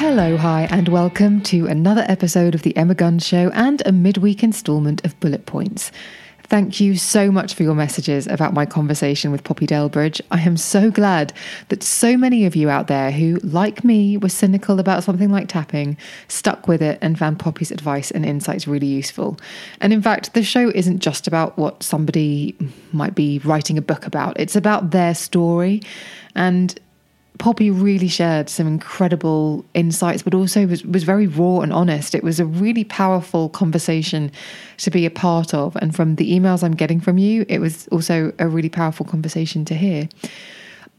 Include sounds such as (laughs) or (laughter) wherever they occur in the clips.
Hello, hi, and welcome to another episode of The Emma Guns Show and a midweek instalment of Bullet Points. Thank you so much for your messages about my conversation with Poppy Delbridge. I am so glad that so many of you out there who, like me, were cynical about something like tapping, stuck with it and found Poppy's advice and insights really useful. And in fact, the show isn't just about what somebody might be writing a book about, it's about their story. And Poppy really shared some incredible insights, but also was, was very raw and honest. It was a really powerful conversation to be a part of. And from the emails I'm getting from you, it was also a really powerful conversation to hear.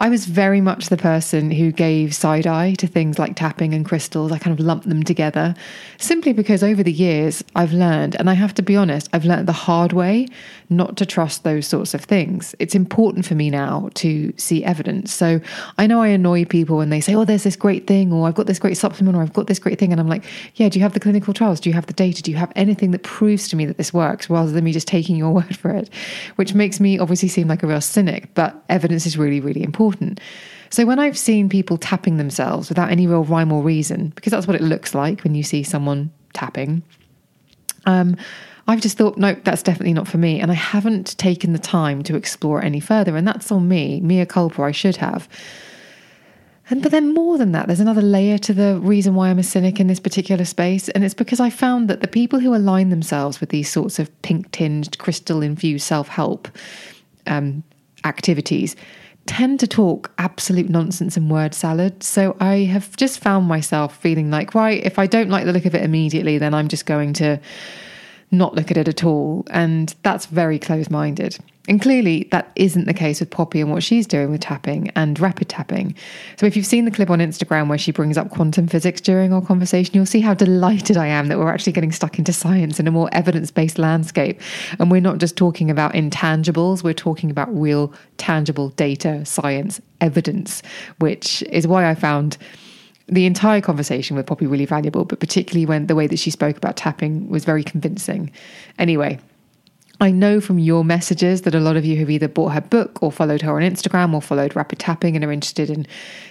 I was very much the person who gave side eye to things like tapping and crystals. I kind of lumped them together simply because over the years I've learned, and I have to be honest, I've learned the hard way not to trust those sorts of things. It's important for me now to see evidence. So I know I annoy people when they say, oh, there's this great thing, or I've got this great supplement, or I've got this great thing. And I'm like, yeah, do you have the clinical trials? Do you have the data? Do you have anything that proves to me that this works rather than me just taking your (laughs) word for it? Which makes me obviously seem like a real cynic, but evidence is really, really important. So when I've seen people tapping themselves without any real rhyme or reason, because that's what it looks like when you see someone tapping, um, I've just thought, no, that's definitely not for me. And I haven't taken the time to explore any further. And that's on me, mea culpa, I should have. And but then more than that, there's another layer to the reason why I'm a cynic in this particular space. And it's because I found that the people who align themselves with these sorts of pink tinged, crystal infused self help um, activities tend to talk absolute nonsense and word salad. So I have just found myself feeling like, right, if I don't like the look of it immediately, then I'm just going to not look at it at all. And that's very closed minded. And clearly, that isn't the case with Poppy and what she's doing with tapping and rapid tapping. So, if you've seen the clip on Instagram where she brings up quantum physics during our conversation, you'll see how delighted I am that we're actually getting stuck into science in a more evidence based landscape. And we're not just talking about intangibles, we're talking about real, tangible data, science, evidence, which is why I found the entire conversation with Poppy really valuable, but particularly when the way that she spoke about tapping was very convincing. Anyway, I know from your messages that a lot of you have either bought her book or followed her on Instagram or followed Rapid Tapping and are interested in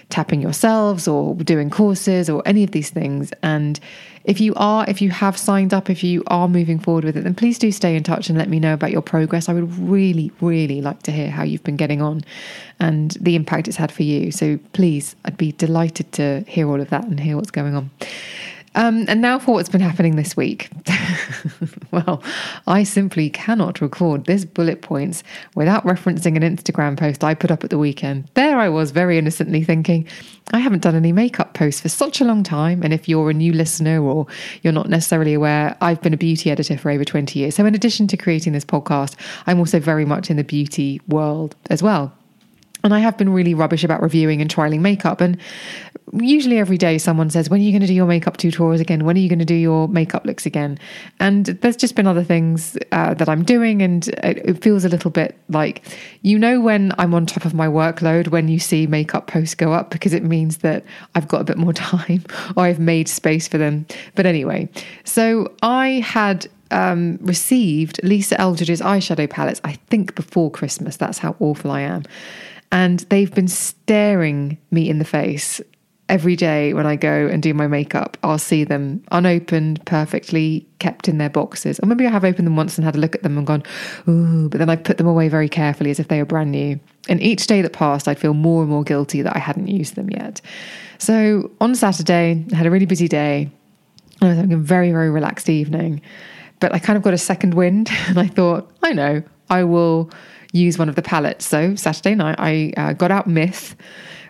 tapping yourselves or doing courses or any of these things. And if you are, if you have signed up, if you are moving forward with it, then please do stay in touch and let me know about your progress. I would really, really like to hear how you've been getting on and the impact it's had for you. So please, I'd be delighted to hear all of that and hear what's going on. Um, and now for what's been happening this week. (laughs) well, I simply cannot record this bullet points without referencing an Instagram post I put up at the weekend. There I was, very innocently thinking, I haven't done any makeup posts for such a long time. And if you're a new listener or you're not necessarily aware, I've been a beauty editor for over 20 years. So, in addition to creating this podcast, I'm also very much in the beauty world as well. And I have been really rubbish about reviewing and trialing makeup. And usually every day someone says, When are you going to do your makeup tutorials again? When are you going to do your makeup looks again? And there's just been other things uh, that I'm doing. And it, feels a little bit like, you know, when I'm on top of my workload, when you see makeup posts go up, because it means that I've got a bit more (laughs) time or I've made space for them. But anyway, so I had um, received Lisa Eldridge's eyeshadow palettes, I think before Christmas. That's how awful I am. And they've been staring me in the face every day when I go and do my makeup. I'll see them unopened, perfectly kept in their boxes. Or maybe I have opened them once and had a look at them and gone, ooh, but then I put them away very carefully as if they were brand new. And each day that passed, I'd feel more and more guilty that I hadn't used them yet. So on Saturday, I had a really busy day. I was having a very, very relaxed evening. But I kind of got a second wind (laughs) and I thought, I know, I will use one of the palettes. So Saturday night, I uh, got out Myth,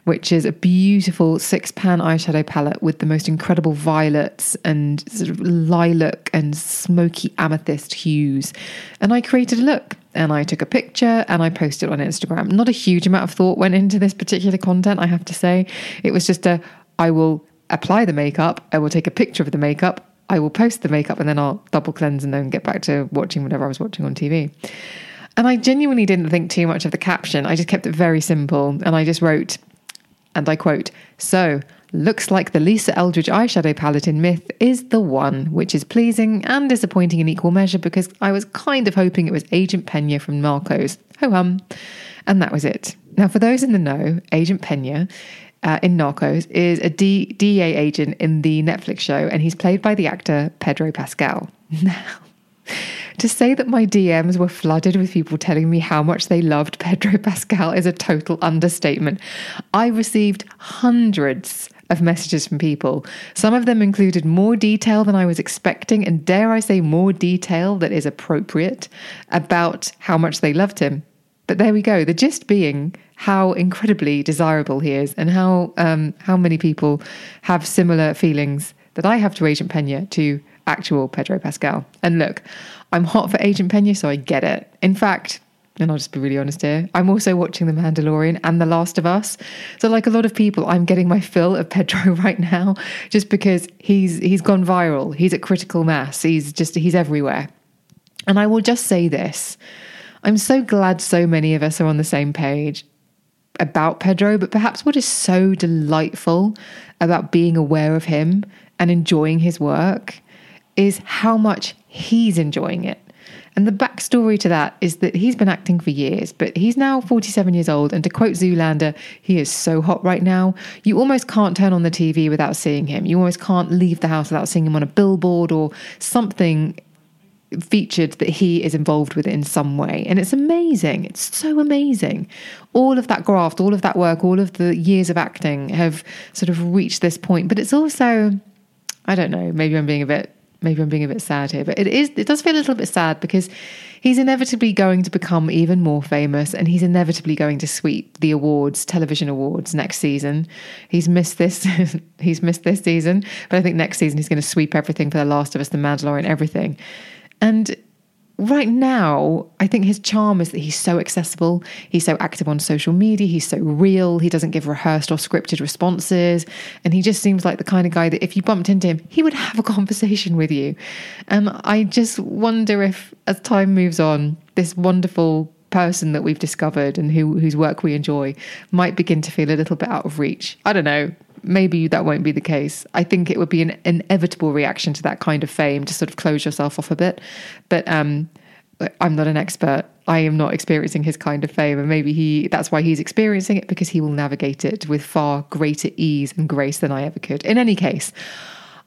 which is a beautiful six pan eyeshadow palette with the most incredible violets and sort of lilac and smoky amethyst hues. And I created a look and I took a picture and I posted on Instagram. Not a huge amount of thought went into this particular content, I have to say. It was just a I will apply the makeup, I will take a picture of the makeup, I will post the makeup, and then I'll double cleanse and then get back to watching whatever I was watching on TV. And I genuinely didn't think too much of the caption. I just kept it very simple and I just wrote, and I quote, So, looks like the Lisa Eldridge eyeshadow palette in Myth is the one, which is pleasing and disappointing in equal measure because I was kind of hoping it was Agent Pena from Narcos. Ho hum. And that was it. Now, for those in the know, Agent Pena uh, in Narcos is a D- DEA agent in the Netflix show, and he's played by the actor Pedro Pascal. (laughs) Now, to say that my DMs were flooded with people telling me how much they loved Pedro Pascal is a total understatement. I received hundreds of messages from people. Some of them included more detail than I was expecting, and dare I say, more detail that is appropriate about how much they loved him. But there we go. The gist being how incredibly desirable he is, and how um, how many people have similar feelings that I have to Agent Pena to actual Pedro Pascal. And look, I'm hot for Agent Pena, so I get it. In fact, and I'll just be really honest here, I'm also watching The Mandalorian and The Last of Us. So, like a lot of people, I'm getting my fill of Pedro (laughs) right now, just because he's he's gone viral. He's at critical mass. He's just he's everywhere. And I will just say this: I'm so glad so many of us are on the same page about Pedro, but perhaps what is so delightful about being aware of him and enjoying his work is how much he's enjoying it. And the backstory to that is that he's been acting for years, but he's now 47 years old. And to quote Zoolander, he is so hot right now. You almost can't turn on the TV without seeing him. You almost can't leave the house without seeing him on a billboard or something featured that he is involved with it in some way. And it's amazing. It's so amazing. All of that graft, all of that work, all of the years of acting have sort of reached this point. But it's also, I don't know, maybe I'm being a bit maybe I'm being a bit sad here, but it is it does feel a little bit sad because he's inevitably going to become even more famous and he's inevitably going to sweep the awards, television awards next season. He's missed this (laughs) he's missed this season, but I think next season he's going to sweep everything for The Last of Us, The Mandalorian, everything. And right now, I think his charm is that he's so accessible. He's so active on social media. He's so real. He doesn't give rehearsed or scripted responses. And he just seems like the kind of guy that if you bumped into him, he would have a (laughs) conversation with you. And I just wonder if, as time moves on, this wonderful person that we've discovered and who, whose work we enjoy might begin to feel a little bit out of reach. I don't know maybe that won't be the case. I think it would be an inevitable reaction to that kind of fame to sort of close yourself off a bit. But um, I'm not an expert. I am not experiencing his kind of fame, and maybe he that's why he's experiencing it because he will navigate it with far greater ease and grace than I ever could. In any case,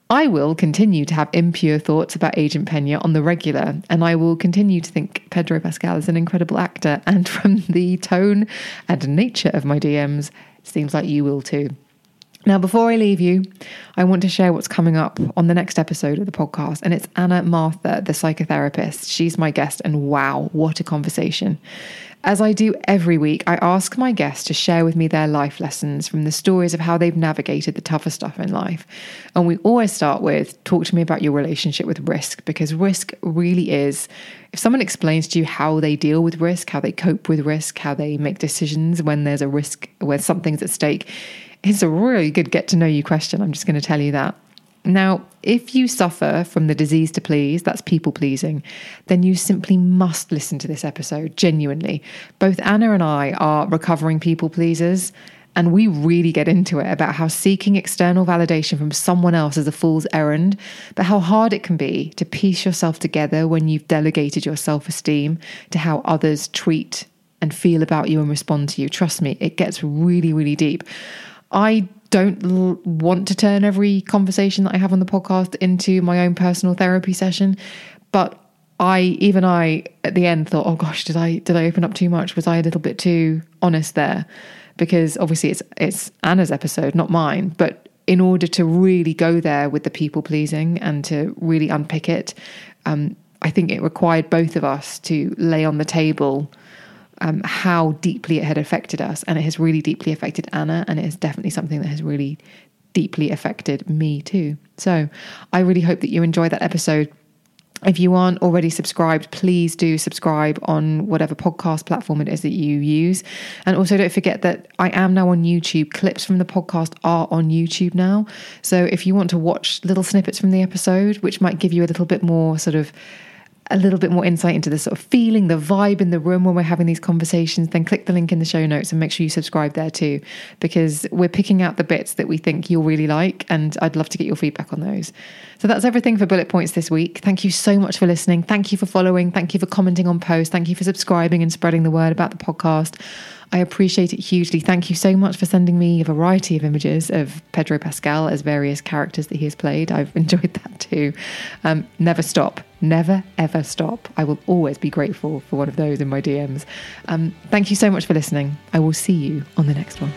I will continue to have impure thoughts about Agent Pena on the regular, and I will continue to think Pedro Pascal is an incredible actor. And from the tone and nature of my DMs, it seems like you will too. Now, before I leave you, I want to share what's coming up on the next episode of the podcast. And it's Anna Mathur, the psychotherapist. She's my guest, and wow, what a conversation. As I do every week, I ask my guests to share with me their life lessons from the stories of how they've navigated the tougher stuff in life. And we always start with talk to me about your relationship with risk, because risk really is, if someone explains to you how they deal with risk, how they cope with risk, how they make decisions when there's a risk, when something's at stake, it's a really good get to know you question. I'm just going to tell you that. Now, if you suffer from the disease to please, that's people pleasing, then you simply must listen to this episode, genuinely. Both Anna and I are recovering people pleasers, and we really get into it about how seeking external validation from someone else is a fool's errand, but how hard it can be to piece yourself together when you've delegated your self esteem to how others treat and feel about you and respond to you. Trust me, it gets really, really deep. I don't l- want to turn every conversation that I have on the podcast into my own personal therapy session, but I even I at the end thought, oh gosh, did I did I open up too much? Was I a little bit too honest there? Because obviously it's it's Anna's episode, not mine. But in order to really go there with the people pleasing and to really unpick it, um, I think it required both of us to lay on the table um, how deeply it had affected us. And it has really deeply affected Anna, and it is definitely something that has really deeply affected me too. So I really hope that you enjoy that episode. If you aren't already subscribed, please do subscribe on whatever podcast platform it is that you use. And also don't forget that I am now on YouTube. Clips from the podcast are on YouTube now. So if you want to watch little snippets from the episode, which might give you a little bit more sort of a little bit more insight into the sort of feeling, the vibe in the room when we're having these conversations, then click the link in the show notes and make sure you subscribe there too, because we're picking out the bits that we think you'll really like, and I'd love to get your feedback on those. So that's everything for Bullet Points this week. Thank you so much for listening. Thank you for following. Thank you for commenting on posts. Thank you for subscribing and spreading the word about the podcast. I appreciate it hugely. Thank you so much for sending me a variety of images of Pedro Pascal as various characters that he has played. I've (laughs) enjoyed that too. Um, never stop. Never, ever stop. I will always be grateful for one of those in my DMs. Um, thank you so much for listening. I will see you on the next one.